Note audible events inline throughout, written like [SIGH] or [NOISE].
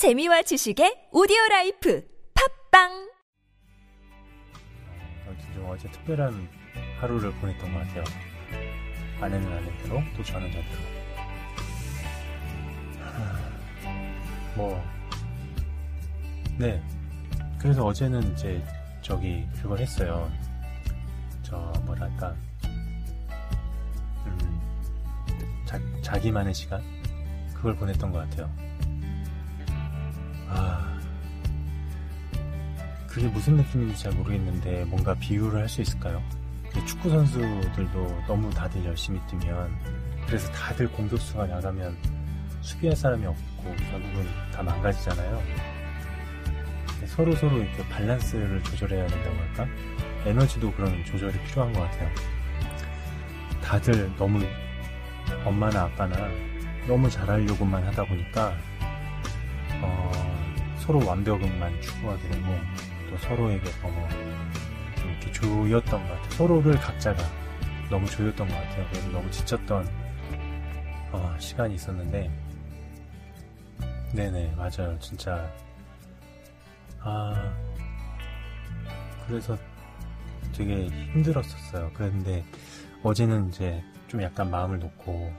재미와 지식의 오디오 life 팟빵 아무튼 좀 어제 특별한 하루를 보냈던 것 같아요. 아내는 아내대로, 또 저는 저대로. 하, 뭐, 네. 그래서 어제는 이제 저기 그걸 했어요. 저 뭐랄까, 음, 자, 자기만의 시간? 그걸 보냈던 것 같아요. 아, 그게 무슨 느낌인지 잘 모르겠는데 뭔가 비유를 할 수 있을까요? 축구 선수들도 너무 다들 열심히 뛰면 그래서 다들 공격수가 나가면 수비할 사람이 없고 결국은 다 망가지잖아요. 서로 서로 이렇게 밸런스를 조절해야 된다고 할까? 에너지도 그런 조절이 필요한 것 같아요. 다들 너무 엄마나 아빠나 너무 잘하려고만 하다 보니까 어, 서로 완벽은만 추구하게 되고 또 서로에게 너무 좀 이렇게 조였던 것 같아요. 서로를 각자가 너무 조였던 것 같아요. 그래서 너무 지쳤던 어, 시간이 있었는데 네네 맞아요 진짜 아 그래서 되게 힘들었었어요. 그런데 어제는 이제 좀 약간 마음을 놓고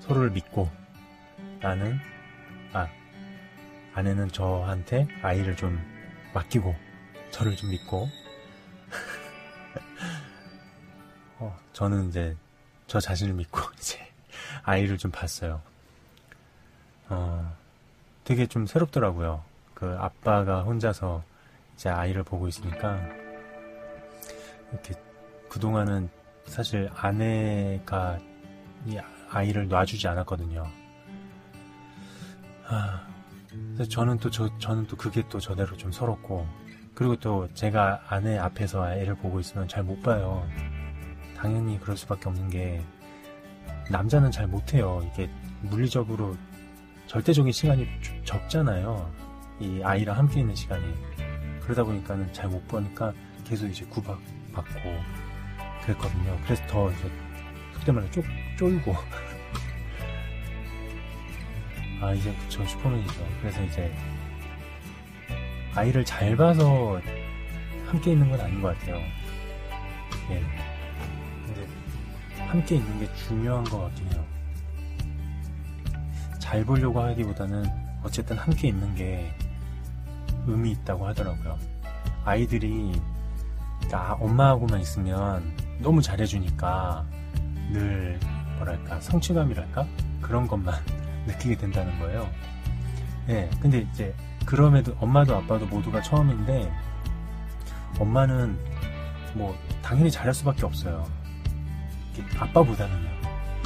서로를 믿고 나는 아 아내는 저한테 아이를 좀 맡기고 저를 좀 믿고 [LAUGHS] 어, 저는 이제 저 자신을 믿고 [LAUGHS] 이제 아이를 좀 봤어요. 어, 되게 좀 새롭더라고요. 그 아빠가 혼자서 이제 아이를 보고 있으니까 이렇게 그동안은 사실 아내가 이 아이를 놔주지 않았거든요. 아, 그래서 저는 또 저, 저는 또 그게 또 저대로 좀 서럽고 그리고 또 제가 아내 앞에서 애를 보고 있으면 잘 못 봐요. 당연히 그럴 수밖에 없는 게 남자는 잘 못해요. 이게 물리적으로 절대적인 시간이 적잖아요. 이 아이랑 함께 있는 시간이 그러다 보니까는 잘 못 보니까 계속 이제 구박 받고 그랬거든요. 그래서 더 이제 그때 말해 쫄, 쫄고 아 이제 그쵸 슈퍼맨이죠. 그래서 이제 아이를 잘 봐서 함께 있는 건 아닌 것 같아요. 예. 근데 함께 있는 게 중요한 것 같긴 해요. 잘 보려고 하기보다는 어쨌든 함께 있는 게 의미 있다고 하더라고요. 아이들이 그러니까 엄마하고만 있으면 너무 잘해주니까 늘 뭐랄까 성취감이랄까 그런 것만 느끼게 된다는 거예요. 예, 근데 이제 그럼에도 엄마도 아빠도 모두가 처음인데 엄마는 뭐 당연히 잘할 수밖에 없어요. 아빠보다는요.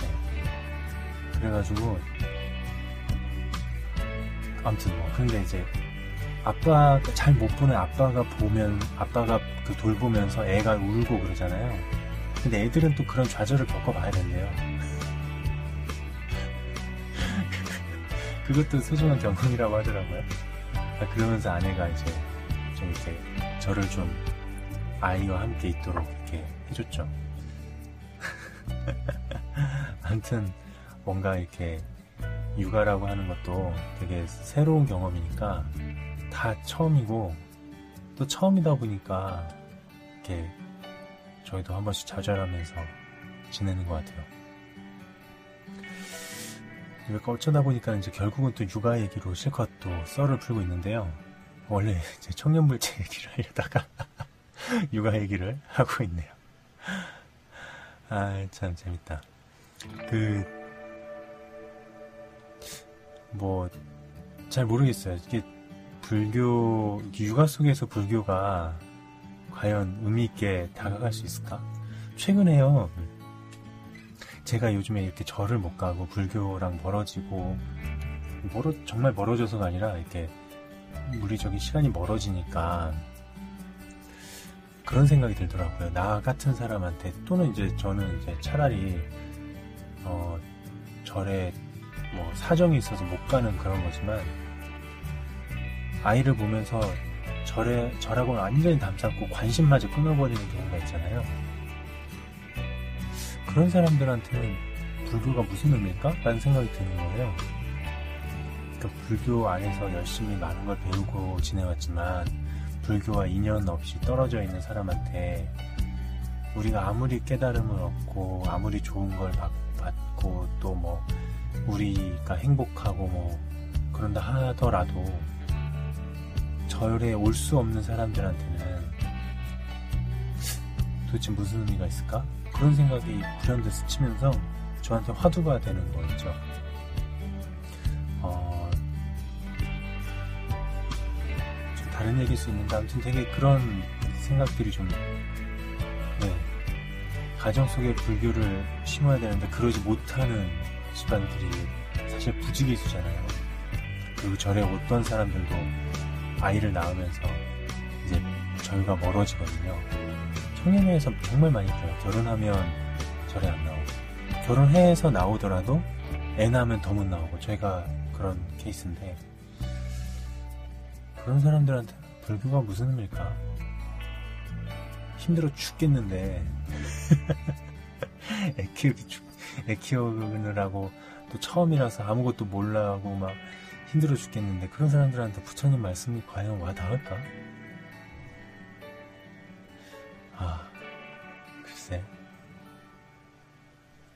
네. 그래가지고 아무튼 뭐 근데 이제 아빠가 잘못 보는 아빠가 보면 아빠가 그 돌보면서 애가 울고 그러잖아요. 근데 애들은 또 그런 좌절을 겪어봐야 된대요. 그것도 소중한 경험이라고 하더라고요. 아, 그러면서 아내가 이제 좀 이렇게 저를 좀 아이와 함께 있도록 이렇게 해줬죠. [LAUGHS] 아무튼 뭔가 이렇게 육아라고 하는 것도 되게 새로운 경험이니까 다 처음이고 또 처음이다 보니까 이렇게 저희도 한 번씩 좌절하면서 지내는 것 같아요. 이렇게 어쩌다 보니까 이제 결국은 또 육아 얘기로 실컷 또 썰을 풀고 있는데요. 원래 이제 청년물체 [LAUGHS] 얘기를 하려다가 [LAUGHS] 육아 얘기를 하고 있네요. 아, 참 재밌다. 그, 뭐, 잘 모르겠어요. 이게 불교, 육아 속에서 불교가 과연 의미있게 다가갈 수 있을까? 최근에요. 제가 요즘에 이렇게 절을 못 가고 불교랑 멀어지고 멀어 정말 멀어져서가 아니라 이렇게 물리적인 시간이 멀어지니까 그런 생각이 들더라고요. 나 같은 사람한테 또는 이제 저는 이제 차라리 어 절에 뭐 사정이 있어서 못 가는 그런 거지만 아이를 보면서 절에 절하고는 완전히 담쌓고 관심마저 끊어버리는 경우가 있잖아요. 그런 사람들한테는 불교가 무슨 의미일까? 라는 생각이 드는 거예요. 그러니까 불교 안에서 열심히 많은 걸 배우고 지내왔지만 불교와 인연 없이 떨어져 있는 사람한테 우리가 아무리 깨달음을 얻고 아무리 좋은 걸 받고 또 뭐 우리가 행복하고 뭐 그런다 하더라도 절에 올 수 없는 사람들한테는 도대체 무슨 의미가 있을까? 그런 생각이 불현듯 스치면서 저한테 화두가 되는 거였죠. 어, 좀 다른 얘기일 수 있는데 아무튼 되게 그런 생각들이 좀 네, 가정 속에 불교를 심어야 되는데 그러지 못하는 집안들이 사실 부지기수잖아요. 그리고 절에 어떤 사람들도 아이를 낳으면서 이제 절과 멀어지거든요. 청년회에서 정말 많이 들어요. 결혼하면 절에 안 나오고 결혼해서 나오더라도 애 낳으면 더 못 나오고 저희가 그런 케이스인데 그런 사람들한테 불교가 무슨 의미일까? 힘들어 죽겠는데 [LAUGHS] 애 키우기 애 키우느라고 또 처음이라서 아무것도 몰라하고 막 힘들어 죽겠는데 그런 사람들한테 부처님 말씀이 과연 와 닿을까? 글쎄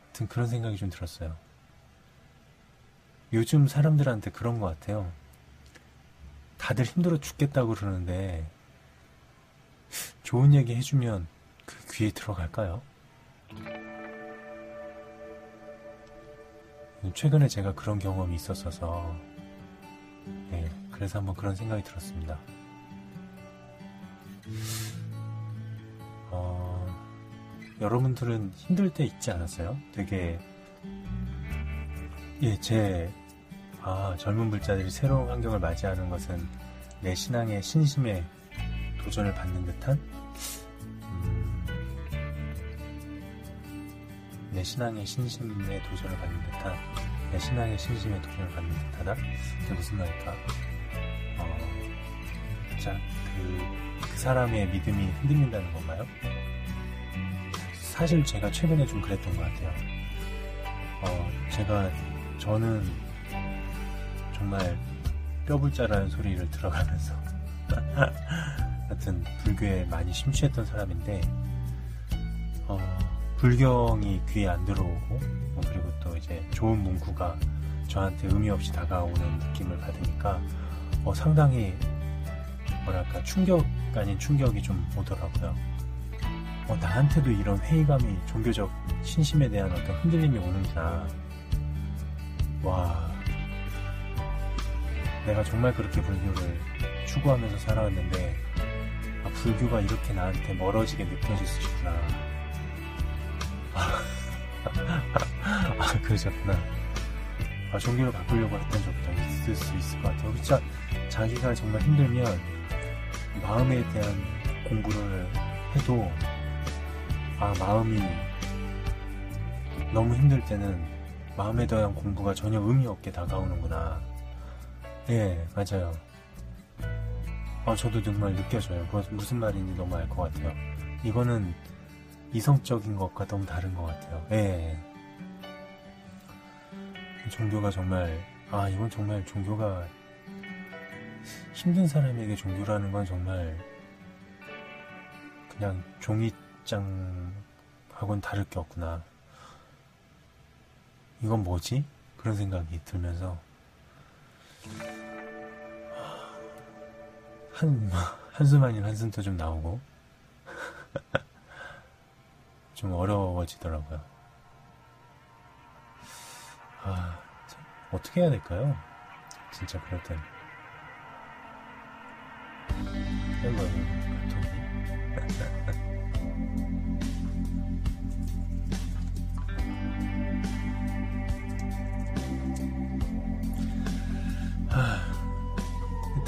하여튼 그런 생각이 좀 들었어요 요즘 사람들한테 그런 것 같아요 다들 힘들어 죽겠다고 그러는데 좋은 얘기 해주면 그 귀에 들어갈까요? 최근에 제가 그런 경험이 있었어서 네, 그래서 한번 그런 생각이 들었습니다. 여러분들은 힘들 때 있지 않았어요? 되게 예, 제 아, 젊은 불자들이 새로운 환경을 맞이하는 것은 내 신앙의 신심에 도전을 받는 듯한 음, 내 신앙의 신심에 도전을 받는 듯한 내 신앙의 신심에 도전을 받는 듯하다? 그게 무슨 말일까? 어, 자, 그, 그 사람의 믿음이 흔들린다는 건가요? 사실 제가 최근에 좀 그랬던 것 같아요. 어, 제가, 저는 정말 뼈불자라는 소리를 들어가면서 [LAUGHS] 하여튼 불교에 많이 심취했던 사람인데 어, 불경이 귀에 안 들어오고 뭐 그리고 또 이제 좋은 문구가 저한테 의미 없이 다가오는 느낌을 받으니까 어, 상당히 뭐랄까 충격 아닌 충격이 좀 오더라고요. 어, 나한테도 이런 회의감이 종교적 신심에 대한 어떤 흔들림이 오는구나. 와, 내가 정말 그렇게 불교를 추구하면서 살아왔는데 아, 불교가 이렇게 나한테 멀어지게 느껴질 수 있구나. 아, 그러셨구나. 아, 종교를 바꾸려고 했던 적도 있을 수 있을 것 같아요. 진짜 자기가 정말 힘들면 마음에 대한 공부를 해도 아, 마음이 너무 힘들 때는 마음에 대한 공부가 전혀 의미 없게 다가오는구나. 예, 맞아요. 아, 저도 정말 느껴져요. 무슨 말인지 너무 알 것 같아요. 이거는 이성적인 것과 너무 다른 것 같아요. 예. 종교가 정말, 아, 이건 정말 종교가 힘든 사람에게 종교라는 건 정말 그냥 종이 장하고는 다를 게 없구나. 이건 뭐지? 그런 생각이 들면서 한, 한숨 아닌 한숨도 좀 나오고 [LAUGHS] 좀 어려워지더라고요. 아, 참, 어떻게 해야 될까요? 진짜 그럴 땐. 이거요,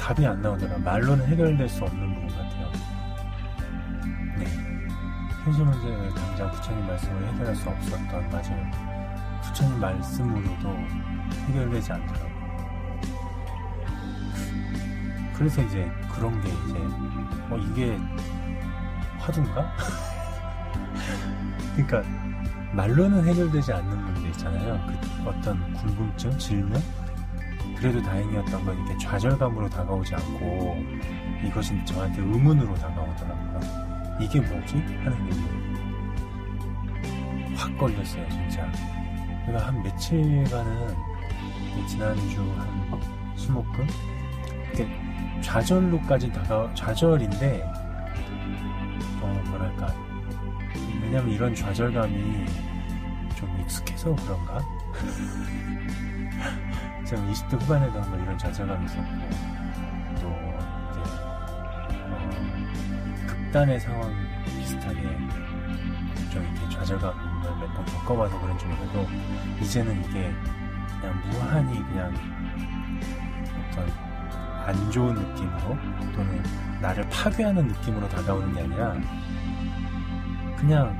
답이 안 나오더라. 말로는 해결될 수 없는 부분 같아요. 네. 현실 문제를 당장 부처님 말씀으로 해결할 수 없었던 맞아요. 부처님 말씀으로도 해결되지 않더라고요. 그래서 이제 그런 게 이제 어 이게 화두인가? [LAUGHS] 그러니까 말로는 해결되지 않는 문제 있잖아요. 그 어떤 궁금증, 질문 그래도 다행이었던 건 이게 좌절감으로 다가오지 않고 이것은 저한테 의문으로 다가오더라고요. 이게 뭐지? 하는 의문. 확 걸렸어요, 진짜. 제가 한 며칠간은 지난주 한 수목금? 이게 좌절로까지 다가, 좌절인데, 어, 뭐랄까. 왜냐면 이런 좌절감이 좀 익숙해서 그런가? [LAUGHS] 제가 20대 후반에도 한번 이런 좌절감이 있었고, 또, 이제, 어, 극단의 상황 비슷하게 좀 이렇게 좌절감을 몇 번 겪어봐서 그런지 몰라도, 이제는 이게 그냥 무한히 그냥 어떤 안 좋은 느낌으로 또는 나를 파괴하는 느낌으로 다가오는 게 아니라 그냥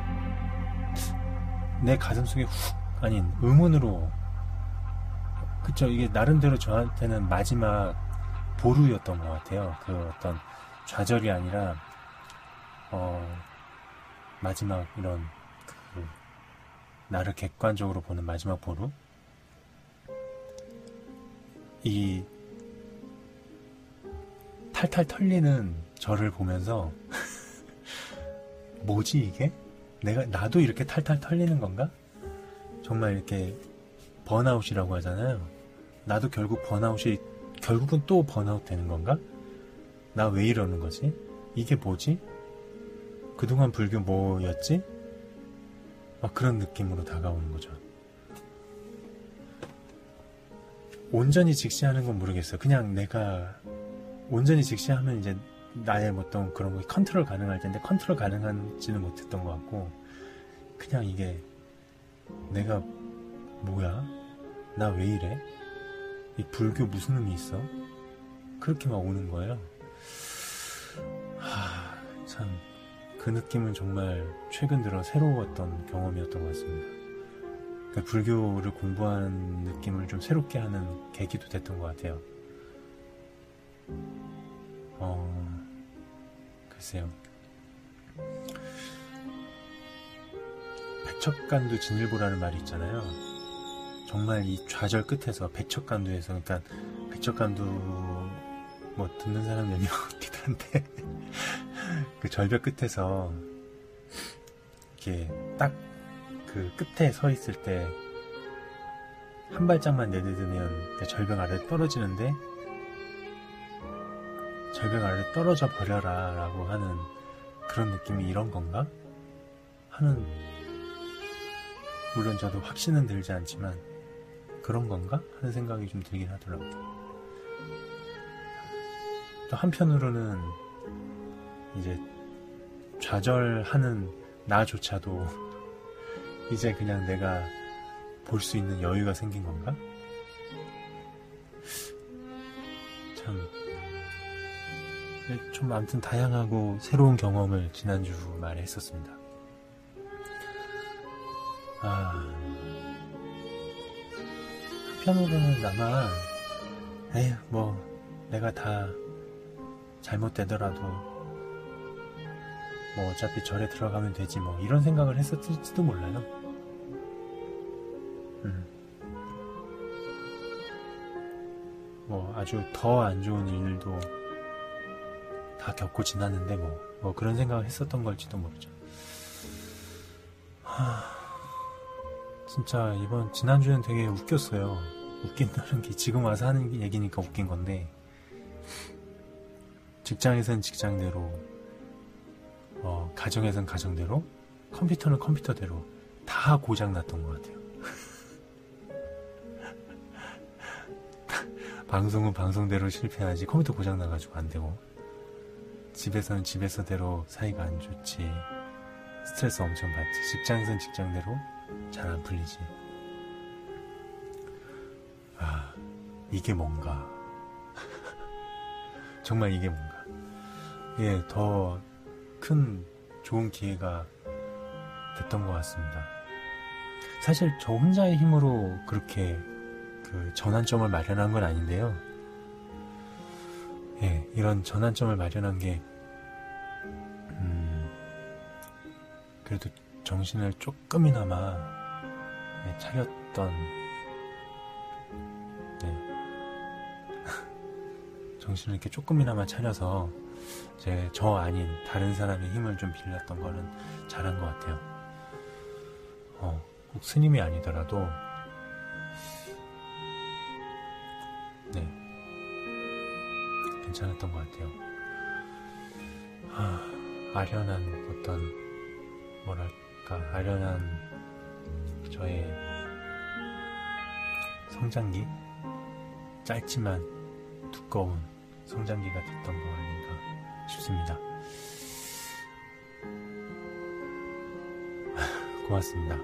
내 가슴속에 훅 아닌 의문으로 그쵸 이게 나름대로 저한테는 마지막 보루였던 것 같아요 그 어떤 좌절이 아니라 어 마지막 이런 그 나를 객관적으로 보는 마지막 보루 이 탈탈 털리는 저를 보면서 [LAUGHS] 뭐지 이게? 내가 나도 이렇게 탈탈 털리는 건가? 정말 이렇게 burnout이라고 하잖아요. 나도 결국 번아웃이 결국은 또 번아웃 되는 건가? 나 왜 이러는 거지? 이게 뭐지? 그동안 불교 뭐였지? 막 그런 느낌으로 다가오는 거죠. 온전히 직시하는 건 모르겠어요. 그냥 내가 온전히 직시하면 이제 나의 어떤 그런 거 컨트롤 가능할 텐데 컨트롤 가능한지는 못했던 것 같고 그냥 이게 내가 뭐야? 나 왜 이래? 이 불교 무슨 의미 있어? 그렇게 막 오는 거예요. 하, 참, 그 느낌은 정말 최근 들어 새로웠던 경험이었던 것 같습니다. 그러니까 불교를 공부하는 느낌을 좀 새롭게 하는 계기도 됐던 것 같아요. 어, 글쎄요. 백척간두 진일보라는 말이 있잖아요. 정말 이 좌절 끝에서 백척간두에서 그러니까 백척간두 뭐 듣는 사람 몇명 없긴 한데 [LAUGHS] 그 절벽 끝에서 이렇게 딱 그 끝에 서 있을 때 한 발짝만 내딛으면 그 절벽 아래 떨어지는데 절벽 아래 떨어져 버려라 라고 하는 그런 느낌이 이런 건가? 하는 물론 저도 확신은 들지 않지만 그런 건가? 하는 생각이 좀 들긴 하더라고요. 또 한편으로는 이제 좌절하는 나조차도 [LAUGHS] 이제 그냥 내가 볼 수 있는 여유가 생긴 건가? 참, 네, 좀 아무튼 다양하고 새로운 경험을 지난주 말에 했었습니다. 아, 한편으로는 아마, 에휴, 뭐, 내가 다 잘못되더라도, 뭐, 어차피 절에 들어가면 되지, 뭐, 이런 생각을 했었을지도 몰라요. 음. 뭐, 아주 더 안 좋은 일도 다 겪고 지났는데, 뭐, 뭐, 그런 생각을 했었던 걸지도 모르죠. 하... 진짜 이번 지난주엔 되게 웃겼어요. 웃긴다는 게 지금 와서 하는 얘기니까 웃긴 건데 직장에선 직장대로 어, 가정에선 가정대로 컴퓨터는 컴퓨터대로 다 고장 났던 것 같아요. [LAUGHS] 방송은 방송대로 실패하지 컴퓨터 고장 나가지고 안 되고 집에서는 집에서대로 사이가 안 좋지 스트레스 엄청 받지 직장에선 직장대로 잘 안 풀리지. 아, 이게 뭔가. [LAUGHS] 정말 이게 뭔가. 예, 더 큰 좋은 기회가 됐던 것 같습니다. 사실 저 혼자의 힘으로 그렇게 그 전환점을 마련한 건 아닌데요. 예, 이런 전환점을 마련한 게, 음, 그래도 정신을 조금이나마 네, 차렸던 네, [LAUGHS] 정신을 이렇게 조금이나마 차려서 제 저 아닌 다른 사람의 힘을 좀 빌렸던 거는 잘한 것 같아요. 어, 꼭 스님이 아니더라도 네 괜찮았던 것 같아요. 아, 아련한 어떤 뭐랄까 아련한 저의 성장기 짧지만 두꺼운 성장기가 됐던 거 아닌가 싶습니다. [LAUGHS] 고맙습니다.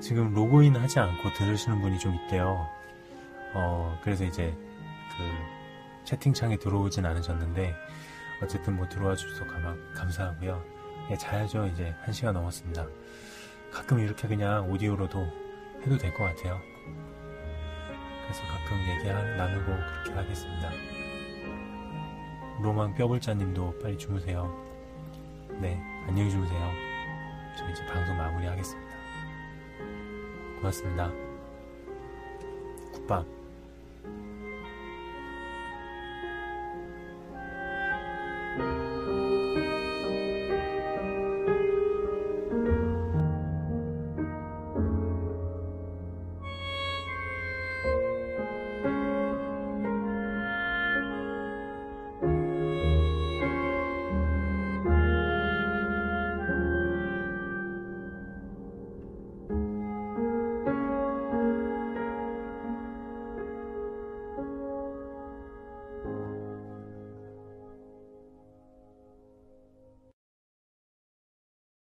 지금 로그인 하지 않고 들으시는 분이 좀 있대요. 어, 그래서 이제 그 채팅창에 들어오진 않으셨는데 어쨌든 뭐 들어와 주셔서 감, 감사하고요. 예, 자야죠. 이제 한 시간 넘었습니다. 가끔 이렇게 그냥 오디오로도 해도 될 것 같아요. 그래서 가끔 얘기 나누고 그렇게 하겠습니다. 로망 뼈불자님도 빨리 주무세요. 네, 안녕히 주무세요. 저 이제 방송 마무리하겠습니다. 고맙습니다. 굿밥.